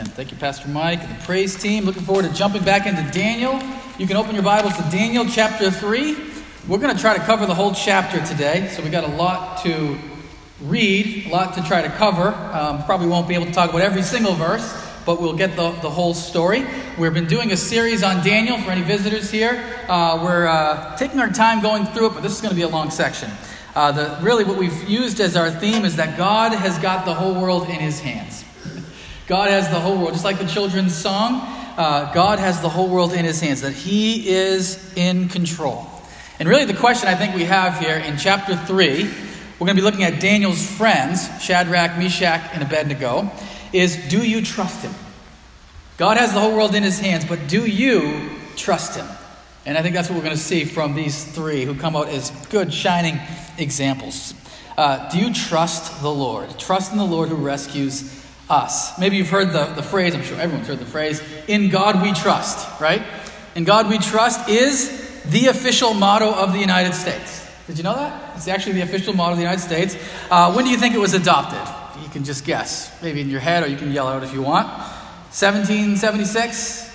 Amen. Thank you, Pastor Mike and the praise team. Looking forward to jumping back into Daniel. You can open your Bibles to Daniel chapter 3. We're going to try to cover the whole chapter today, so we got a lot to read, a lot to try to cover. Um, probably won't be able to talk about every single verse, but we'll get the, the whole story. We've been doing a series on Daniel for any visitors here. Uh, we're uh, taking our time going through it, but this is going to be a long section. Uh, the, really, what we've used as our theme is that God has got the whole world in his hands. God has the whole world. Just like the children's song, uh, God has the whole world in his hands, that he is in control. And really, the question I think we have here in chapter 3, we're going to be looking at Daniel's friends, Shadrach, Meshach, and Abednego, is do you trust him? God has the whole world in his hands, but do you trust him? And I think that's what we're going to see from these three who come out as good, shining examples. Uh, do you trust the Lord? Trust in the Lord who rescues us. Maybe you've heard the, the phrase, I'm sure everyone's heard the phrase, in God we trust, right? In God we trust is the official motto of the United States. Did you know that? It's actually the official motto of the United States. Uh, when do you think it was adopted? You can just guess. Maybe in your head, or you can yell out if you want. 1776?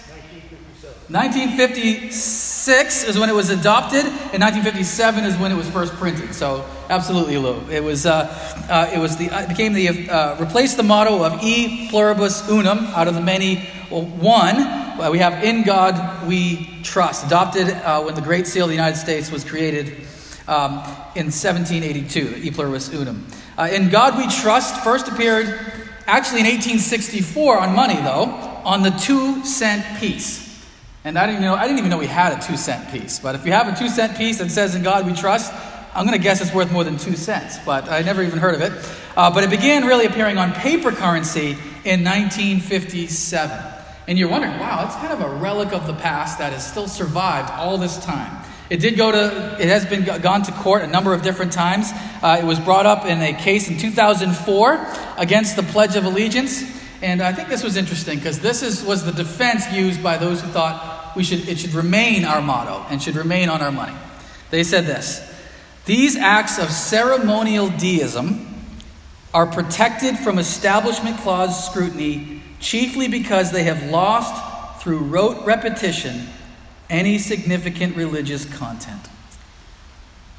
1956 is when it was adopted, and 1957 is when it was first printed. So, absolutely, Lou. It was, uh, uh, it was the it became the uh, replaced the motto of E pluribus unum out of the many one. we have in God we trust, adopted uh, when the Great Seal of the United States was created um, in 1782. The E pluribus unum. Uh, in God we trust first appeared actually in 1864 on money though on the two cent piece. And I didn't, know, I didn't even know we had a two cent piece. But if you have a two cent piece that says, In God we trust, I'm going to guess it's worth more than two cents. But I never even heard of it. Uh, but it began really appearing on paper currency in 1957. And you're wondering, wow, it's kind of a relic of the past that has still survived all this time. It did go to, it has been gone to court a number of different times. Uh, it was brought up in a case in 2004 against the Pledge of Allegiance. And I think this was interesting because this is, was the defense used by those who thought we should, it should remain our motto and should remain on our money. They said this These acts of ceremonial deism are protected from Establishment Clause scrutiny chiefly because they have lost, through rote repetition, any significant religious content.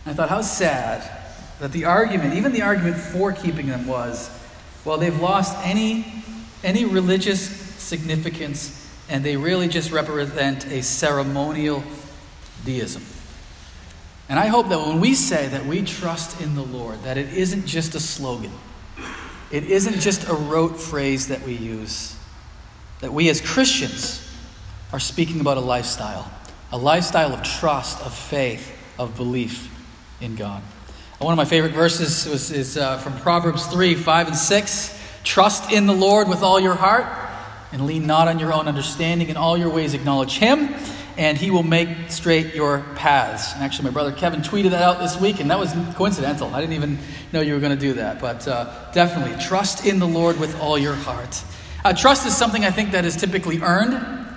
I thought, how sad that the argument, even the argument for keeping them, was well, they've lost any, any religious significance and they really just represent a ceremonial deism. And I hope that when we say that we trust in the Lord, that it isn't just a slogan, it isn't just a rote phrase that we use, that we as Christians are speaking about a lifestyle, a lifestyle of trust, of faith, of belief in God. One of my favorite verses was, is uh, from Proverbs 3 5 and 6. Trust in the Lord with all your heart and lean not on your own understanding. In all your ways, acknowledge Him, and He will make straight your paths. And actually, my brother Kevin tweeted that out this week, and that was coincidental. I didn't even know you were going to do that. But uh, definitely, trust in the Lord with all your heart. Uh, trust is something I think that is typically earned.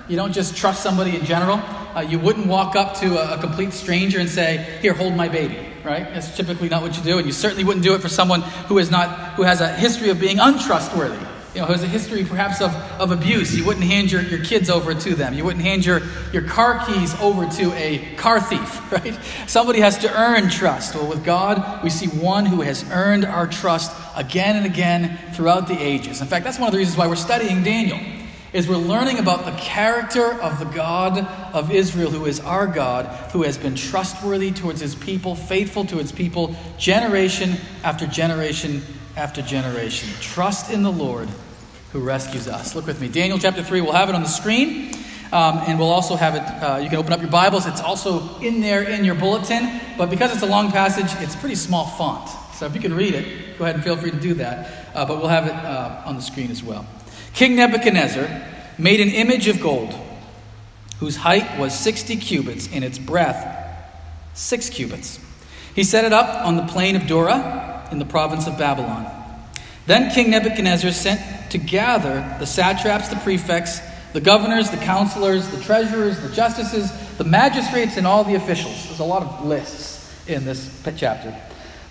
You don't just trust somebody in general. Uh, you wouldn't walk up to a, a complete stranger and say, "Here, hold my baby." Right? That's typically not what you do, and you certainly wouldn't do it for someone who is not who has a history of being untrustworthy you know, has a history perhaps of, of abuse. You wouldn't hand your, your kids over to them. You wouldn't hand your, your car keys over to a car thief, right? Somebody has to earn trust. Well, with God, we see one who has earned our trust again and again throughout the ages. In fact, that's one of the reasons why we're studying Daniel, is we're learning about the character of the God of Israel, who is our God, who has been trustworthy towards his people, faithful to his people, generation after generation after generation. Trust in the Lord who rescues us. Look with me. Daniel chapter 3, we'll have it on the screen. Um, and we'll also have it, uh, you can open up your Bibles. It's also in there in your bulletin. But because it's a long passage, it's pretty small font. So if you can read it, go ahead and feel free to do that. Uh, but we'll have it uh, on the screen as well. King Nebuchadnezzar made an image of gold whose height was 60 cubits and its breadth 6 cubits. He set it up on the plain of Dura in the province of Babylon. Then King Nebuchadnezzar sent to gather the satraps, the prefects, the governors, the counselors, the treasurers, the justices, the magistrates, and all the officials. There's a lot of lists in this chapter.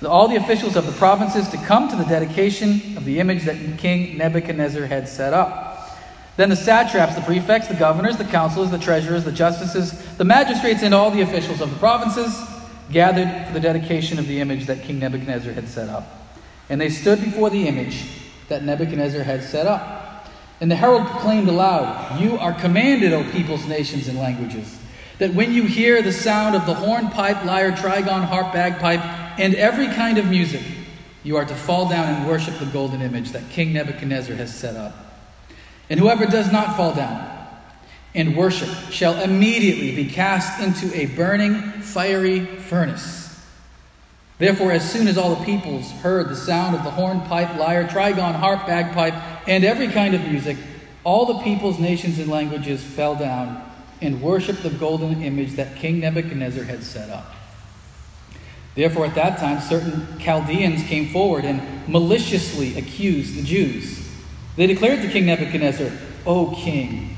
All the officials of the provinces to come to the dedication of the image that King Nebuchadnezzar had set up. Then the satraps, the prefects, the governors, the counselors, the treasurers, the justices, the magistrates, and all the officials of the provinces gathered for the dedication of the image that King Nebuchadnezzar had set up. And they stood before the image that Nebuchadnezzar had set up. And the herald proclaimed aloud, You are commanded, O peoples, nations, and languages, that when you hear the sound of the horn, pipe, lyre, trigon, harp, bagpipe, and every kind of music, you are to fall down and worship the golden image that King Nebuchadnezzar has set up. And whoever does not fall down and worship shall immediately be cast into a burning, fiery furnace. Therefore, as soon as all the peoples heard the sound of the horn, pipe, lyre, trigon, harp, bagpipe, and every kind of music, all the peoples, nations, and languages fell down and worshiped the golden image that King Nebuchadnezzar had set up. Therefore, at that time, certain Chaldeans came forward and maliciously accused the Jews. They declared to King Nebuchadnezzar, O king,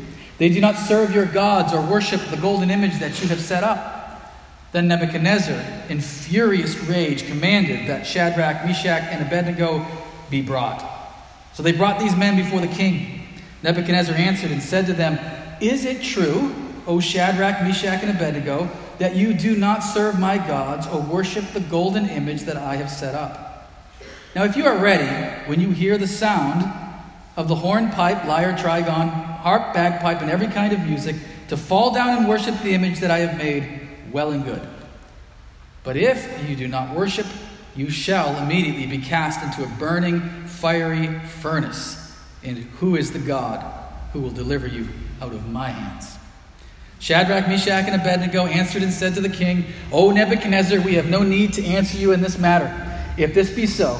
They do not serve your gods or worship the golden image that you have set up. Then Nebuchadnezzar, in furious rage, commanded that Shadrach, Meshach, and Abednego be brought. So they brought these men before the king. Nebuchadnezzar answered and said to them, Is it true, O Shadrach, Meshach, and Abednego, that you do not serve my gods or worship the golden image that I have set up? Now, if you are ready, when you hear the sound of the hornpipe, lyre, trigon, harp, bagpipe, and every kind of music, to fall down and worship the image that I have made, well and good. But if you do not worship, you shall immediately be cast into a burning, fiery furnace. And who is the God who will deliver you out of my hands? Shadrach, Meshach, and Abednego answered and said to the king, O Nebuchadnezzar, we have no need to answer you in this matter. If this be so,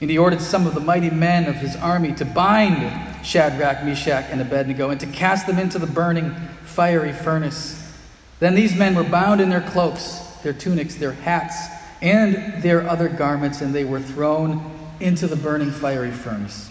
And he ordered some of the mighty men of his army to bind Shadrach, Meshach, and Abednego and to cast them into the burning, fiery furnace. Then these men were bound in their cloaks, their tunics, their hats, and their other garments, and they were thrown into the burning, fiery furnace.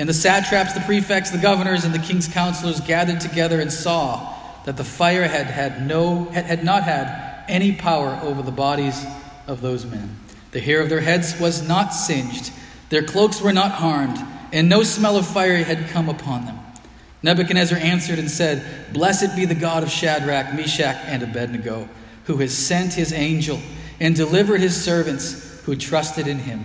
And the satraps, the prefects, the governors, and the king's counselors gathered together and saw that the fire had, had, no, had, had not had any power over the bodies of those men. The hair of their heads was not singed, their cloaks were not harmed, and no smell of fire had come upon them. Nebuchadnezzar answered and said, Blessed be the God of Shadrach, Meshach, and Abednego, who has sent his angel and delivered his servants who trusted in him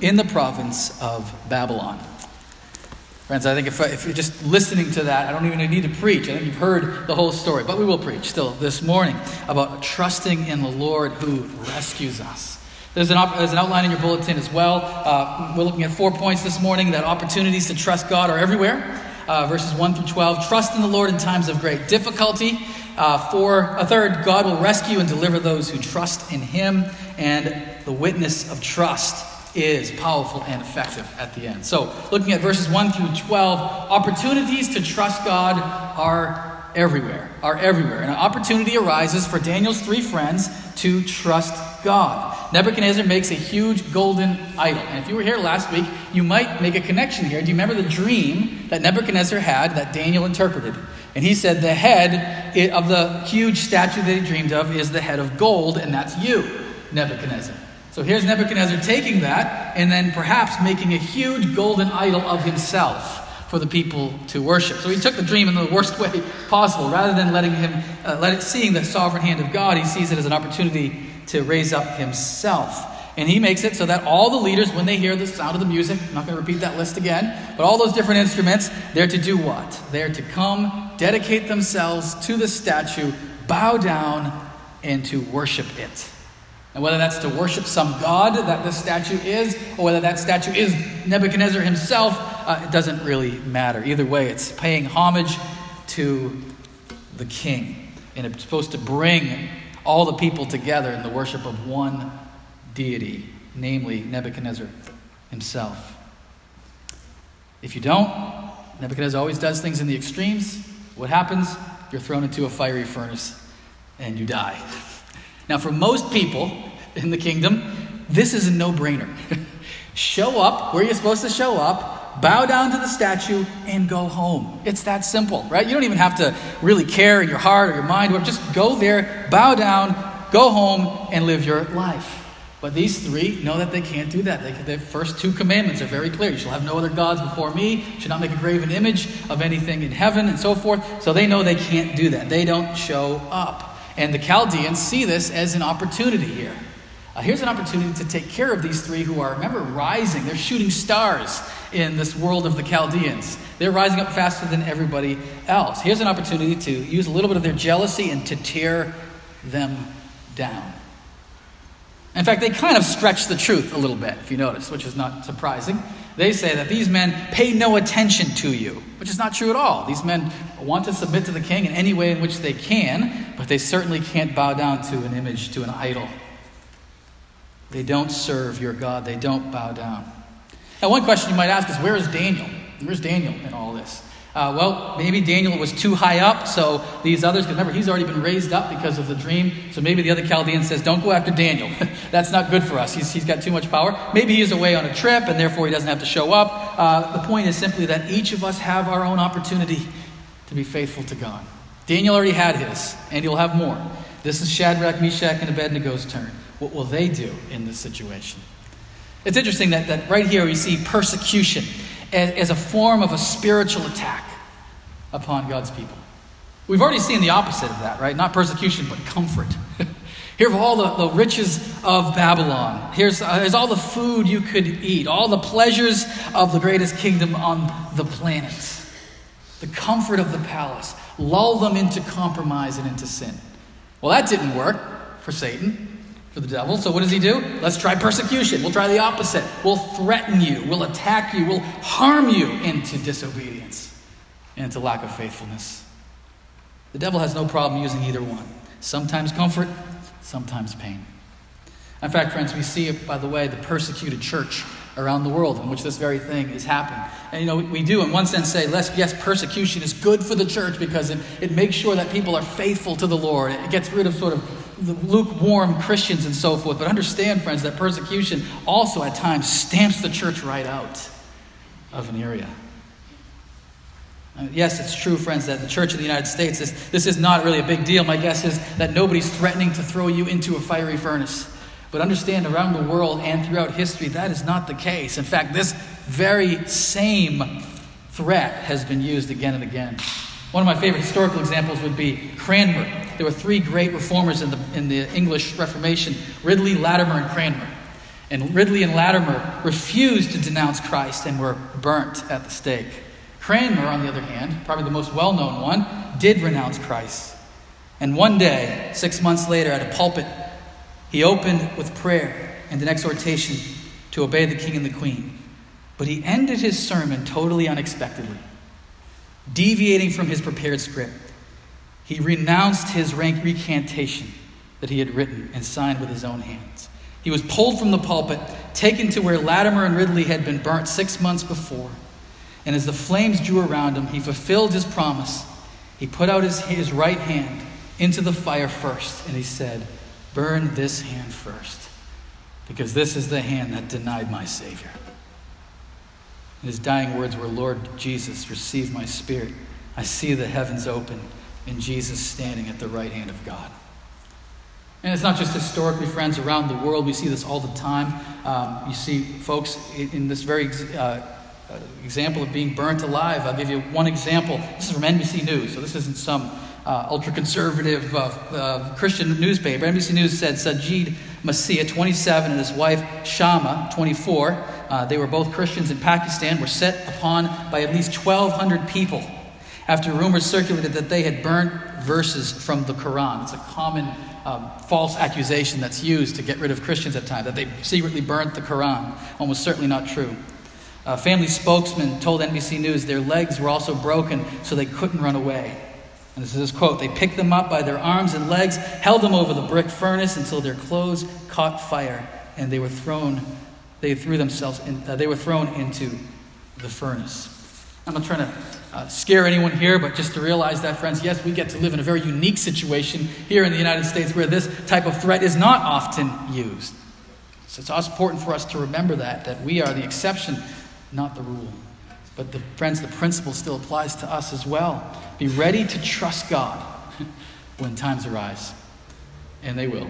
in the province of Babylon. Friends, I think if, if, you're just listening to that, I don't even need to preach. I think you've heard the whole story. But we will preach still this morning about trusting in the Lord who rescues us. There's an, op- there's an outline in your bulletin as well. Uh, we're looking at four points this morning that opportunities to trust God are everywhere. Uh, verses 1 through 12. Trust in the Lord in times of great difficulty. Uh, for a third, God will rescue and deliver those who trust in Him. And the witness of trust is powerful and effective at the end. So, looking at verses 1 through 12, opportunities to trust God are everywhere, are everywhere. And an opportunity arises for Daniel's three friends to trust God. Nebuchadnezzar makes a huge golden idol. And if you were here last week, you might make a connection here. Do you remember the dream that Nebuchadnezzar had that Daniel interpreted? And he said the head of the huge statue that he dreamed of is the head of gold, and that's you, Nebuchadnezzar. So here's Nebuchadnezzar taking that and then perhaps making a huge golden idol of himself for the people to worship. So he took the dream in the worst way possible. Rather than letting him, uh, let it, seeing the sovereign hand of God, he sees it as an opportunity to raise up himself. And he makes it so that all the leaders, when they hear the sound of the music, I'm not going to repeat that list again, but all those different instruments, they're to do what? They're to come, dedicate themselves to the statue, bow down, and to worship it. And whether that's to worship some god that this statue is, or whether that statue is Nebuchadnezzar himself, uh, it doesn't really matter. Either way, it's paying homage to the king. And it's supposed to bring all the people together in the worship of one deity, namely Nebuchadnezzar himself. If you don't, Nebuchadnezzar always does things in the extremes. What happens? You're thrown into a fiery furnace and you die. Now, for most people in the kingdom, this is a no brainer. show up where you're supposed to show up, bow down to the statue, and go home. It's that simple, right? You don't even have to really care in your heart or your mind. Just go there, bow down, go home, and live your life. But these three know that they can't do that. They, the first two commandments are very clear. You shall have no other gods before me. You should not make a graven image of anything in heaven, and so forth. So they know they can't do that. They don't show up. And the Chaldeans see this as an opportunity here. Uh, here's an opportunity to take care of these three who are, remember, rising. They're shooting stars in this world of the Chaldeans. They're rising up faster than everybody else. Here's an opportunity to use a little bit of their jealousy and to tear them down. In fact, they kind of stretch the truth a little bit, if you notice, which is not surprising. They say that these men pay no attention to you, which is not true at all. These men want to submit to the king in any way in which they can, but they certainly can't bow down to an image, to an idol. They don't serve your God, they don't bow down. Now, one question you might ask is where is Daniel? Where's Daniel in all this? Uh, well, maybe Daniel was too high up, so these others, because remember, he's already been raised up because of the dream. So maybe the other Chaldean says, Don't go after Daniel. That's not good for us. He's, he's got too much power. Maybe he's away on a trip, and therefore he doesn't have to show up. Uh, the point is simply that each of us have our own opportunity to be faithful to God. Daniel already had his, and he'll have more. This is Shadrach, Meshach, and Abednego's turn. What will they do in this situation? It's interesting that, that right here we see persecution as, as a form of a spiritual attack upon God's people. We've already seen the opposite of that, right? Not persecution, but comfort. Here are all the, the riches of Babylon. Here's, uh, here's all the food you could eat, all the pleasures of the greatest kingdom on the planet. The comfort of the palace. Lull them into compromise and into sin. Well, that didn't work for Satan for the devil. So what does he do? Let's try persecution. We'll try the opposite. We'll threaten you. We'll attack you. We'll harm you into disobedience and into lack of faithfulness. The devil has no problem using either one. Sometimes comfort, sometimes pain. In fact, friends, we see, by the way, the persecuted church around the world in which this very thing is happening. And you know, we do in one sense say, yes, persecution is good for the church because it, it makes sure that people are faithful to the Lord. It gets rid of sort of the lukewarm Christians and so forth. But understand, friends, that persecution also at times stamps the church right out of an area. Uh, yes, it's true, friends, that the church in the United States, this, this is not really a big deal. My guess is that nobody's threatening to throw you into a fiery furnace. But understand, around the world and throughout history, that is not the case. In fact, this very same threat has been used again and again. One of my favorite historical examples would be Cranmer. There were three great reformers in the, in the English Reformation Ridley, Latimer, and Cranmer. And Ridley and Latimer refused to denounce Christ and were burnt at the stake. Cranmer, on the other hand, probably the most well known one, did renounce Christ. And one day, six months later, at a pulpit, he opened with prayer and an exhortation to obey the king and the queen. But he ended his sermon totally unexpectedly. Deviating from his prepared script, he renounced his rank recantation that he had written and signed with his own hands. He was pulled from the pulpit, taken to where Latimer and Ridley had been burnt six months before. And as the flames drew around him, he fulfilled his promise. He put out his, his right hand into the fire first, and he said, Burn this hand first, because this is the hand that denied my Savior. And his dying words were, Lord Jesus, receive my spirit. I see the heavens open and Jesus standing at the right hand of God. And it's not just historically, friends, around the world. We see this all the time. Um, you see folks in this very uh, example of being burnt alive. I'll give you one example. This is from NBC News, so this isn't some uh, ultra conservative uh, uh, Christian newspaper. NBC News said Sajid Masiha, 27, and his wife Shama, 24, uh, they were both Christians in Pakistan, were set upon by at least 1,200 people after rumors circulated that they had burnt verses from the Quran. It's a common um, false accusation that's used to get rid of Christians at times, that they secretly burnt the Quran. Almost certainly not true. A family spokesman told NBC News their legs were also broken, so they couldn't run away. And this is his quote They picked them up by their arms and legs, held them over the brick furnace until their clothes caught fire, and they were thrown, they threw themselves in, uh, they were thrown into the furnace. I'm not trying to uh, scare anyone here, but just to realize that, friends, yes, we get to live in a very unique situation here in the United States where this type of threat is not often used. So it's also important for us to remember that, that we are the exception, not the rule. But the, friends, the principle still applies to us as well. Be ready to trust God when times arise, and they will.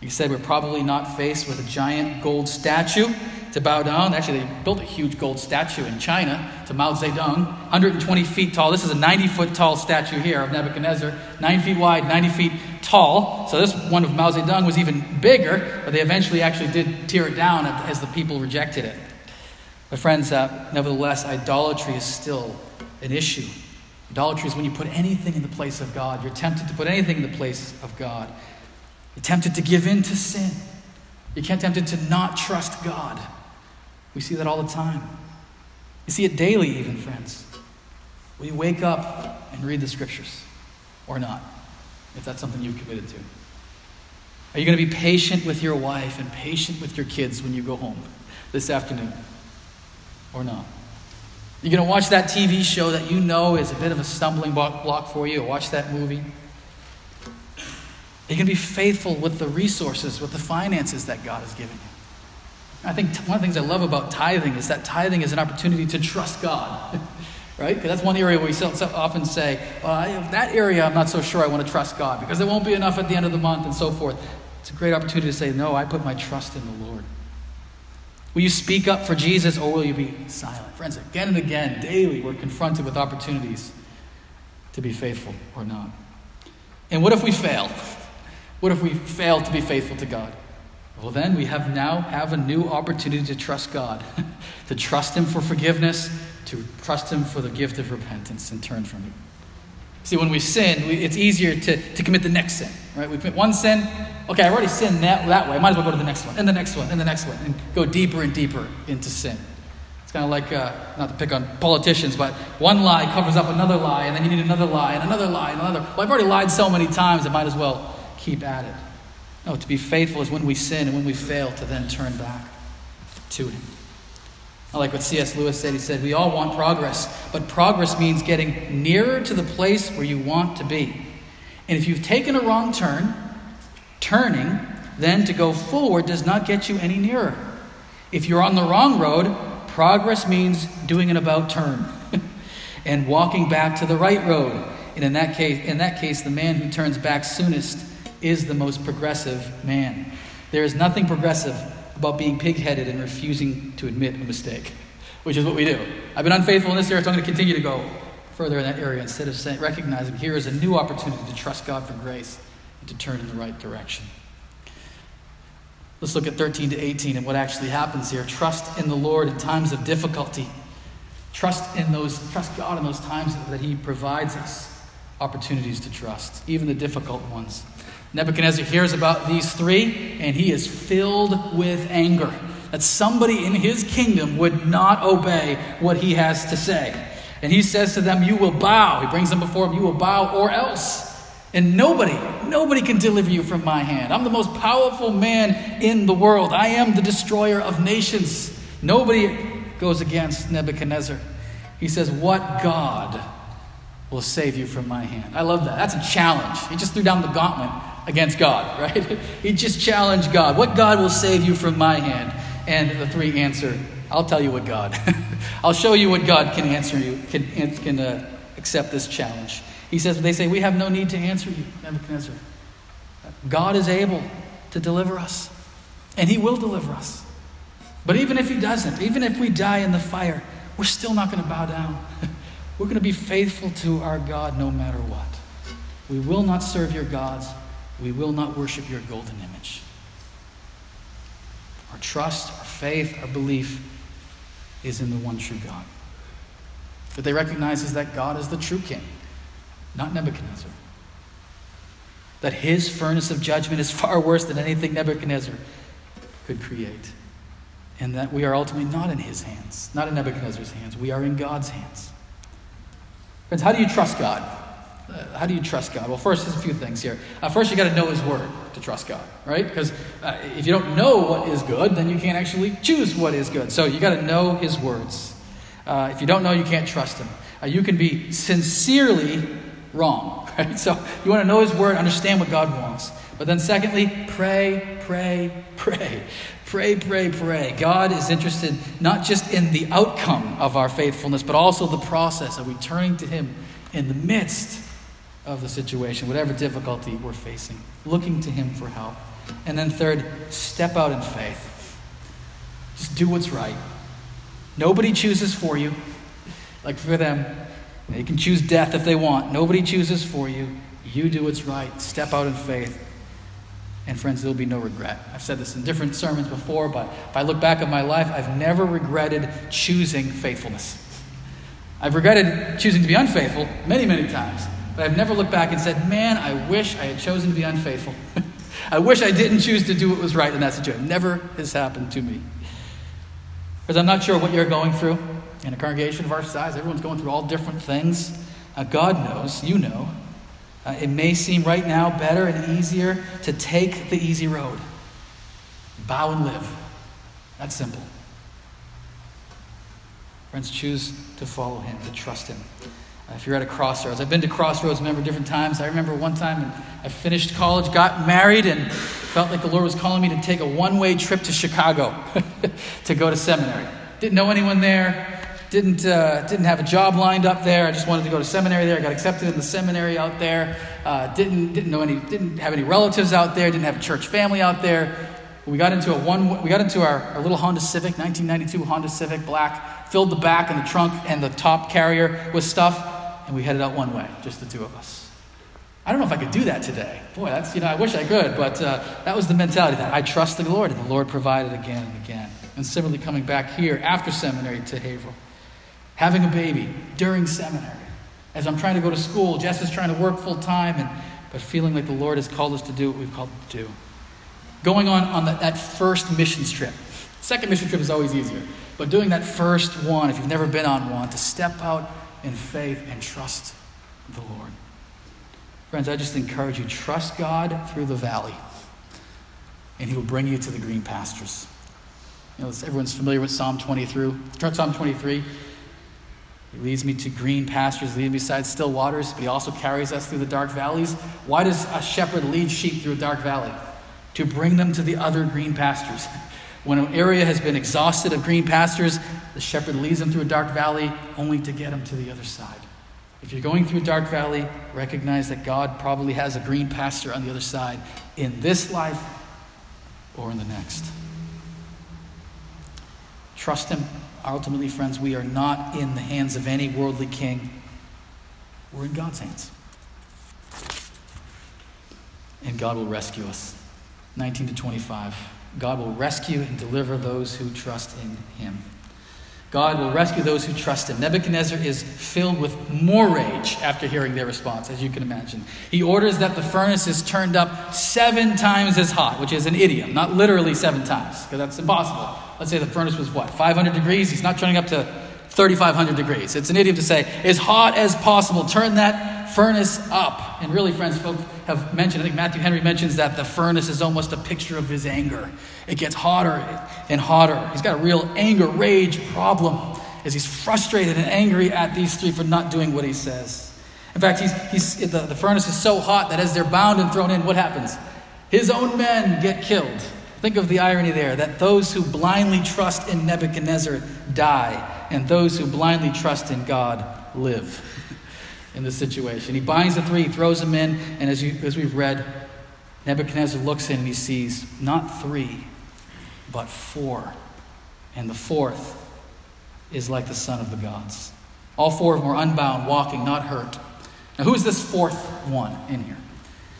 He said we're probably not faced with a giant gold statue to bow down. Actually, they built a huge gold statue in China to Mao Zedong, 120 feet tall. This is a 90 foot tall statue here of Nebuchadnezzar, 9 feet wide, 90 feet tall. So this one of Mao Zedong was even bigger, but they eventually actually did tear it down as the people rejected it. But, friends, uh, nevertheless, idolatry is still an issue. Idolatry is when you put anything in the place of God. You're tempted to put anything in the place of God. You're tempted to give in to sin. You're tempted to not trust God. We see that all the time. You see it daily, even, friends. You wake up and read the scriptures or not, if that's something you've committed to? Are you going to be patient with your wife and patient with your kids when you go home this afternoon or not? You're going to watch that TV show that you know is a bit of a stumbling block for you, watch that movie. Going to be faithful with the resources, with the finances that God has given you. I think one of the things I love about tithing is that tithing is an opportunity to trust God, right? Because that's one area where we often say, well, I that area I'm not so sure I want to trust God because there won't be enough at the end of the month and so forth. It's a great opportunity to say, no, I put my trust in the Lord. Will you speak up for Jesus or will you be silent? Friends, again and again, daily, we're confronted with opportunities to be faithful or not. And what if we fail? What if we fail to be faithful to God? Well, then we have now have a new opportunity to trust God, to trust Him for forgiveness, to trust Him for the gift of repentance and turn from it. See, when we sin, we, it's easier to, to commit the next sin, right? We commit one sin, okay, I've already sinned that, that way. I might as well go to the next one, and the next one, and the next one, and go deeper and deeper into sin. It's kind of like, uh, not to pick on politicians, but one lie covers up another lie, and then you need another lie, and another lie, and another. Well, I've already lied so many times, I might as well keep at it. No, to be faithful is when we sin and when we fail to then turn back to Him. I like what C.S. Lewis said. He said, We all want progress, but progress means getting nearer to the place where you want to be. And if you've taken a wrong turn, turning then to go forward does not get you any nearer. If you're on the wrong road, progress means doing an about turn and walking back to the right road. And in that case, in that case, the man who turns back soonest is the most progressive man. There is nothing progressive about being pig-headed and refusing to admit a mistake, which is what we do. I've been unfaithful in this area, so I'm going to continue to go further in that area instead of saying, recognizing here is a new opportunity to trust God for grace and to turn in the right direction. Let's look at 13 to 18 and what actually happens here. Trust in the Lord in times of difficulty. Trust in those, trust God in those times that He provides us opportunities to trust, even the difficult ones. Nebuchadnezzar hears about these three, and he is filled with anger that somebody in his kingdom would not obey what he has to say. And he says to them, You will bow. He brings them before him, You will bow or else. And nobody, nobody can deliver you from my hand. I'm the most powerful man in the world. I am the destroyer of nations. Nobody goes against Nebuchadnezzar. He says, What God will save you from my hand? I love that. That's a challenge. He just threw down the gauntlet against God, right? he just challenged God. What God will save you from my hand? And the three answer, I'll tell you what God. I'll show you what God can answer you, can, can uh, accept this challenge. He says, they say, we have no need to answer you, Nebuchadnezzar. God is able to deliver us, and he will deliver us. But even if he doesn't, even if we die in the fire, we're still not going to bow down. we're going to be faithful to our God no matter what. We will not serve your gods. We will not worship your golden image. Our trust, our faith, our belief is in the one true God. What they recognize is that God is the true king, not Nebuchadnezzar. That his furnace of judgment is far worse than anything Nebuchadnezzar could create. And that we are ultimately not in his hands, not in Nebuchadnezzar's hands. We are in God's hands. Friends, how do you trust God? Uh, how do you trust God? Well, first, there's a few things here. Uh, first, you got to know His Word to trust God, right? Because uh, if you don't know what is good, then you can't actually choose what is good. So you got to know His words. Uh, if you don't know, you can't trust Him. Uh, you can be sincerely wrong, right? So you want to know His Word, understand what God wants. But then, secondly, pray, pray, pray. Pray, pray, pray. God is interested not just in the outcome of our faithfulness, but also the process of returning to Him in the midst of the situation, whatever difficulty we're facing, looking to Him for help. And then, third, step out in faith. Just do what's right. Nobody chooses for you. Like for them, they can choose death if they want. Nobody chooses for you. You do what's right. Step out in faith. And friends, there'll be no regret. I've said this in different sermons before, but if I look back at my life, I've never regretted choosing faithfulness. I've regretted choosing to be unfaithful many, many times. But I've never looked back and said, man, I wish I had chosen to be unfaithful. I wish I didn't choose to do what was right in that situation. Never has happened to me. Because I'm not sure what you're going through in a congregation of our size. Everyone's going through all different things. Uh, God knows, you know. Uh, it may seem right now better and easier to take the easy road. Bow and live. That's simple. Friends, choose to follow Him, to trust Him. If you're at a crossroads, I've been to crossroads, remember different times. I remember one time I finished college, got married, and felt like the Lord was calling me to take a one way trip to Chicago to go to seminary. Didn't know anyone there, didn't, uh, didn't have a job lined up there. I just wanted to go to seminary there. I got accepted in the seminary out there. Uh, didn't, didn't, know any, didn't have any relatives out there, didn't have a church family out there. We got into a one. We got into our, our little Honda Civic, 1992 Honda Civic, black. Filled the back and the trunk and the top carrier with stuff and we headed out one way, just the two of us. I don't know if I could do that today. Boy, that's, you know, I wish I could, but uh, that was the mentality that I trust the Lord, and the Lord provided again and again. And similarly, coming back here after seminary to Haverhill, having a baby during seminary. As I'm trying to go to school, Jess is trying to work full time, and, but feeling like the Lord has called us to do what we've called to do. Going on, on that, that first missions trip. Second mission trip is always easier, but doing that first one, if you've never been on one, to step out in faith and trust the Lord. Friends, I just encourage you trust God through the valley, and He will bring you to the green pastures. You know, everyone's familiar with Psalm 23. Psalm 23. He leads me to green pastures, leads me beside still waters, but he also carries us through the dark valleys. Why does a shepherd lead sheep through a dark valley? To bring them to the other green pastures. When an area has been exhausted of green pastures, the shepherd leads them through a dark valley only to get them to the other side. If you're going through a dark valley, recognize that God probably has a green pasture on the other side in this life or in the next. Trust Him. Ultimately, friends, we are not in the hands of any worldly king, we're in God's hands. And God will rescue us. 19 to 25. God will rescue and deliver those who trust in him. God will rescue those who trust him. Nebuchadnezzar is filled with more rage after hearing their response, as you can imagine. He orders that the furnace is turned up seven times as hot, which is an idiom, not literally seven times, because that's impossible. Let's say the furnace was what, 500 degrees? He's not turning up to 3,500 degrees. It's an idiom to say, as hot as possible, turn that furnace up. And really, friends, folks have mentioned, I think Matthew Henry mentions that the furnace is almost a picture of his anger. It gets hotter and hotter. He's got a real anger, rage problem as he's frustrated and angry at these three for not doing what he says. In fact, he's, he's, the, the furnace is so hot that as they're bound and thrown in, what happens? His own men get killed. Think of the irony there that those who blindly trust in Nebuchadnezzar die, and those who blindly trust in God live in this situation. He binds the three, throws them in, and as, you, as we've read, Nebuchadnezzar looks in and he sees not three, but four. And the fourth is like the son of the gods. All four of them are unbound, walking, not hurt. Now, who is this fourth one in here?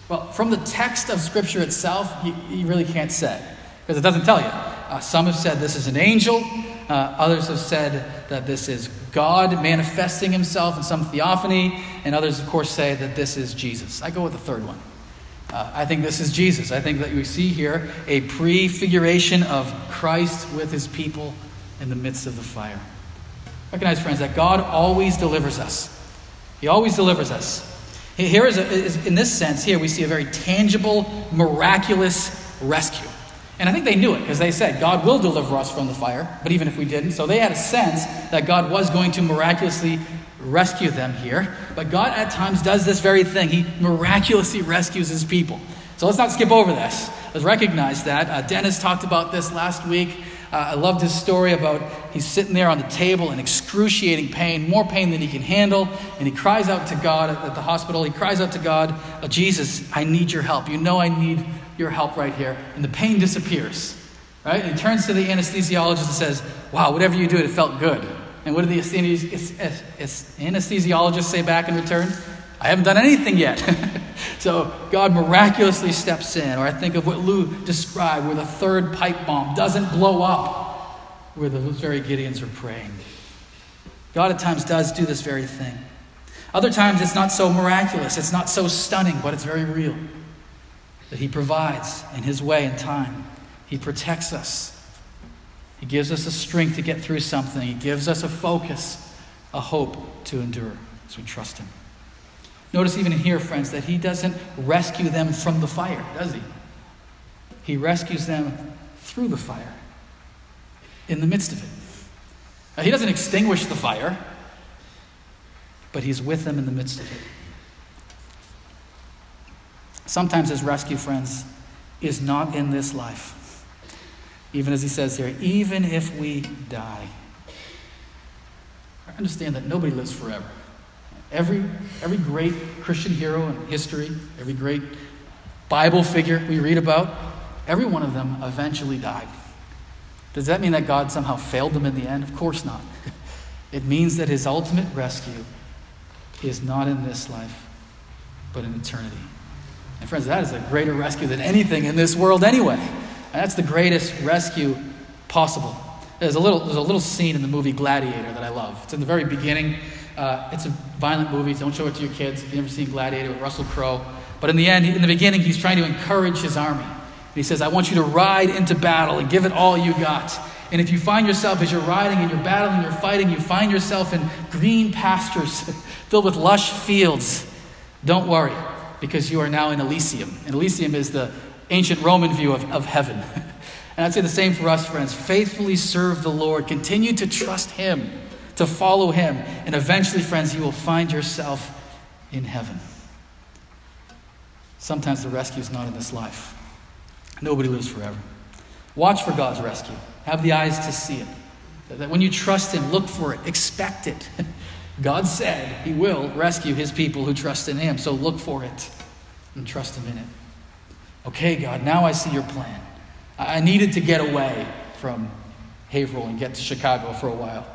Well, from the text of Scripture itself, you, you really can't say, because it doesn't tell you. Uh, some have said this is an angel, uh, others have said that this is God manifesting himself in some theophany, and others, of course, say that this is Jesus. I go with the third one. Uh, I think this is Jesus. I think that we see here a prefiguration of Christ with his people in the midst of the fire. Recognize, friends, that God always delivers us. He always delivers us. Here is, a, is, in this sense, here we see a very tangible, miraculous rescue. And I think they knew it because they said, God will deliver us from the fire, but even if we didn't. So they had a sense that God was going to miraculously rescue them here. But God at times does this very thing. He miraculously rescues his people. So let's not skip over this. Let's recognize that. Uh, Dennis talked about this last week. Uh, I loved his story about he's sitting there on the table in excruciating pain, more pain than he can handle, and he cries out to God at, the hospital. He cries out to God, oh, Jesus, I need your help. You know I need your help right here. And the pain disappears. Right? And he turns to the anesthesiologist and says, Wow, whatever you did, it felt good. And what did the anesthesiologist say back in return? I haven't done anything yet. so God miraculously steps in. Or I think of what Lou described, where the third pipe bomb doesn't blow up, where those very Gideons are praying. God at times does do this very thing. Other times it's not so miraculous, it's not so stunning, but it's very real. That He provides in His way and time. He protects us. He gives us a strength to get through something. He gives us a focus, a hope to endure as we trust Him. Notice even here, friends, that he doesn't rescue them from the fire, does he? He rescues them through the fire, in the midst of it. Now, he doesn't extinguish the fire, but he's with them in the midst of it. Sometimes his rescue, friends, is not in this life. Even as he says here, even if we die. I Understand that nobody lives forever. Every, every great Christian hero in history, every great Bible figure we read about, every one of them eventually died. Does that mean that God somehow failed them in the end? Of course not. It means that his ultimate rescue is not in this life, but in eternity. And friends, that is a greater rescue than anything in this world anyway. And that's the greatest rescue possible. There's a little, there's a little scene in the movie Gladiator that I love. It's in the very beginning. Uh, it's a violent movie. Don't show it to your kids if you've never seen Gladiator with Russell Crowe. But in the end, in the beginning, he's trying to encourage his army. And he says, I want you to ride into battle and give it all you got. And if you find yourself, as you're riding and you're battling, and you're fighting, you find yourself in green pastures filled with lush fields, don't worry, because you are now in Elysium. And Elysium is the ancient Roman view of, of heaven. and I'd say the same for us, friends. Faithfully serve the Lord, continue to trust Him to follow Him. And eventually, friends, you will find yourself in heaven. Sometimes the rescue is not in this life. Nobody lives forever. Watch for God's rescue. Have the eyes to see it. That when you trust Him, look for it, expect it. God said He will rescue His people who trust in Him. So look for it and trust Him in it. Okay, God, now I see your plan. I needed to get away from Haverhill and get to Chicago for a while.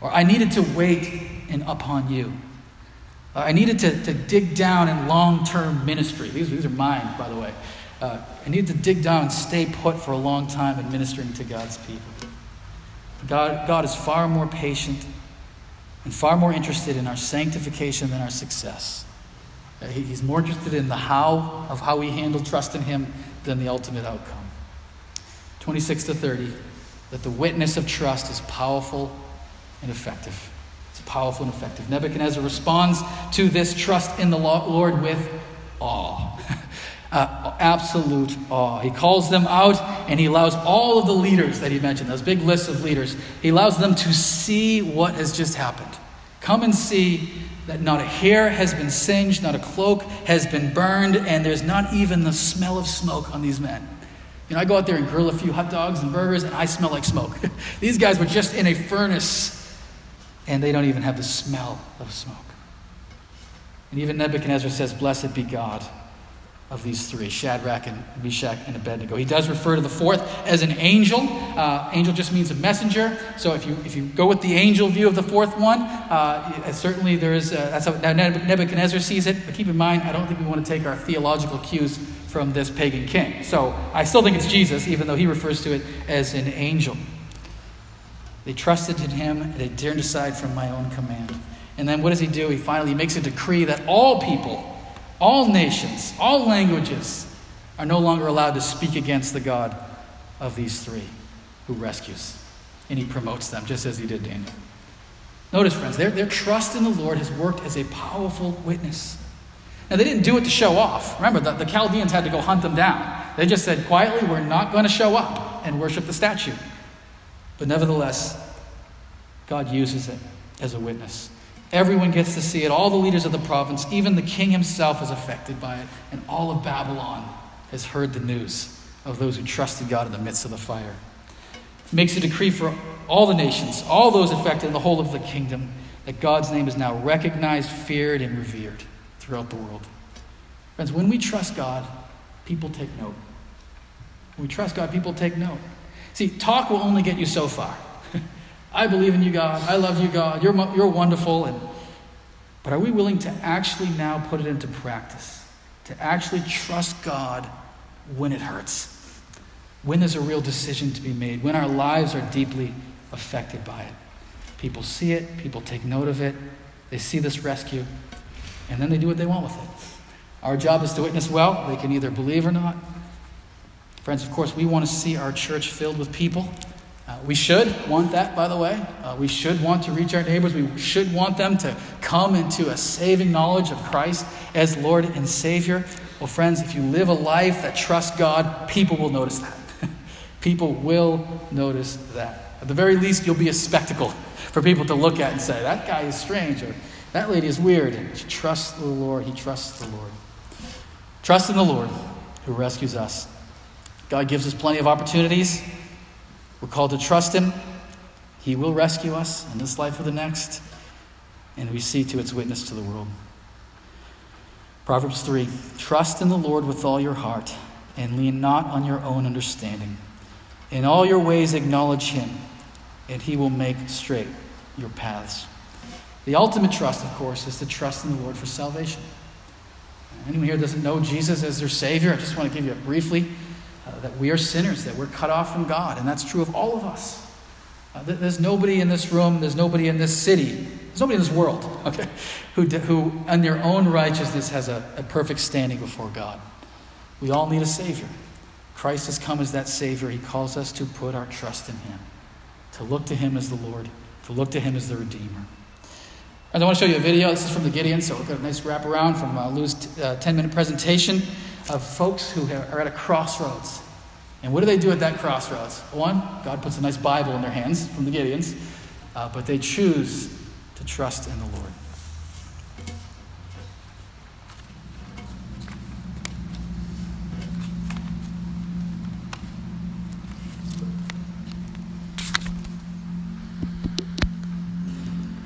Or I needed to wait in, upon you. I needed to, to dig down in long term ministry. These, these are mine, by the way. uh, I needed to dig down and stay put for a long time administering to God's people. God, God is far more patient and far more interested in our sanctification than our success. Uh, he's more interested in the how of how we handle trust in Him than the ultimate outcome. 26 to 30, that the witness of trust is powerful and effective. It's powerful and effective. Nebuchadnezzar responds to this trust in the Lord with awe. Uh, absolute awe. He calls them out and he allows all of the leaders that he mentioned, those big lists of leaders, he allows them to see what has just happened. Come and see that not a hair has been singed, not a cloak has been burned, and there's not even the smell of smoke on these men. You know, I go out there and grill a few hot dogs and burgers, and I smell like smoke. these guys were just in a furnace, and they don't even have the smell of smoke. And even Nebuchadnezzar says, Blessed be God of these three Shadrach and Meshach and Abednego. He does refer to the fourth as an angel. Uh, angel just means a messenger. So if you if you go with the angel view of the fourth one, uh, certainly there is. Uh, that's how Nebuchadnezzar sees it. But keep in mind, I don't think we want to take our theological cues from this pagan king. So I still think it's Jesus, even though he refers to it as an angel. They trusted in him. They turned aside from my own command. And then what does he do? He finally makes a decree that all people all nations, all languages are no longer allowed to speak against the God of these three who rescues. And he promotes them, just as he did Daniel. Notice, friends, their, their trust in the Lord has worked as a powerful witness. Now, they didn't do it to show off. Remember, the, the Chaldeans had to go hunt them down. They just said, quietly, we're not going to show up and worship the statue. But nevertheless, God uses it as a witness. Everyone gets to see it. All the leaders of the province, even the king himself, is affected by it. And all of Babylon has heard the news of those who trusted God in the midst of the fire. Makes a decree for all the nations, all those affected in the whole of the kingdom, that God's name is now recognized, feared, and revered throughout the world. Friends, when we trust God, people take note. When we trust God, people take note. See, talk will only get you so far. I believe in you, God. I love you, God. You're, you're wonderful. And, but are we willing to actually now put it into practice? To actually trust God when it hurts? When there's a real decision to be made? When our lives are deeply affected by it? People see it, people take note of it, they see this rescue, and then they do what they want with it. Our job is to witness well. They can either believe or not. Friends, of course, we want to see our church filled with people uh, we should want that, by the way. Uh, we should want to reach our neighbors. We should want them to come into a saving knowledge of Christ as Lord and Savior. Well, friends, if you live a life that trusts God, people will notice that. people will notice that. At the very least, you'll be a spectacle for people to look at and say, that guy is strange, or that lady is weird. and Trust the Lord. He trusts the Lord. Trust in the Lord who rescues us. God gives us plenty of opportunities. We're called to trust Him. He will rescue us in this life or the next, and we see to its witness to the world. Proverbs 3 Trust in the Lord with all your heart, and lean not on your own understanding. In all your ways, acknowledge Him, and He will make straight your paths. The ultimate trust, of course, is to trust in the Lord for salvation. Anyone here doesn't know Jesus as their Savior? I just want to give you briefly uh, that we are sinners, that we're cut off from God, and that's true of all of us. Uh, there's nobody in this room, there's nobody in this city, there's nobody in this world, okay, who, who in their own righteousness has a, a perfect standing before God. We all need a Savior. Christ has come as that Savior. He calls us to put our trust in Him, to look to Him as the Lord, to look to Him as the Redeemer. And I want to show you a video. This is from the Gideon, so we've got a nice wraparound from uh, Lou's t- uh, 10 minute presentation of folks who are at a crossroads. And what do they do at that crossroads? One, God puts a nice Bible in their hands from the Gideons, uh, but they choose to trust in the Lord.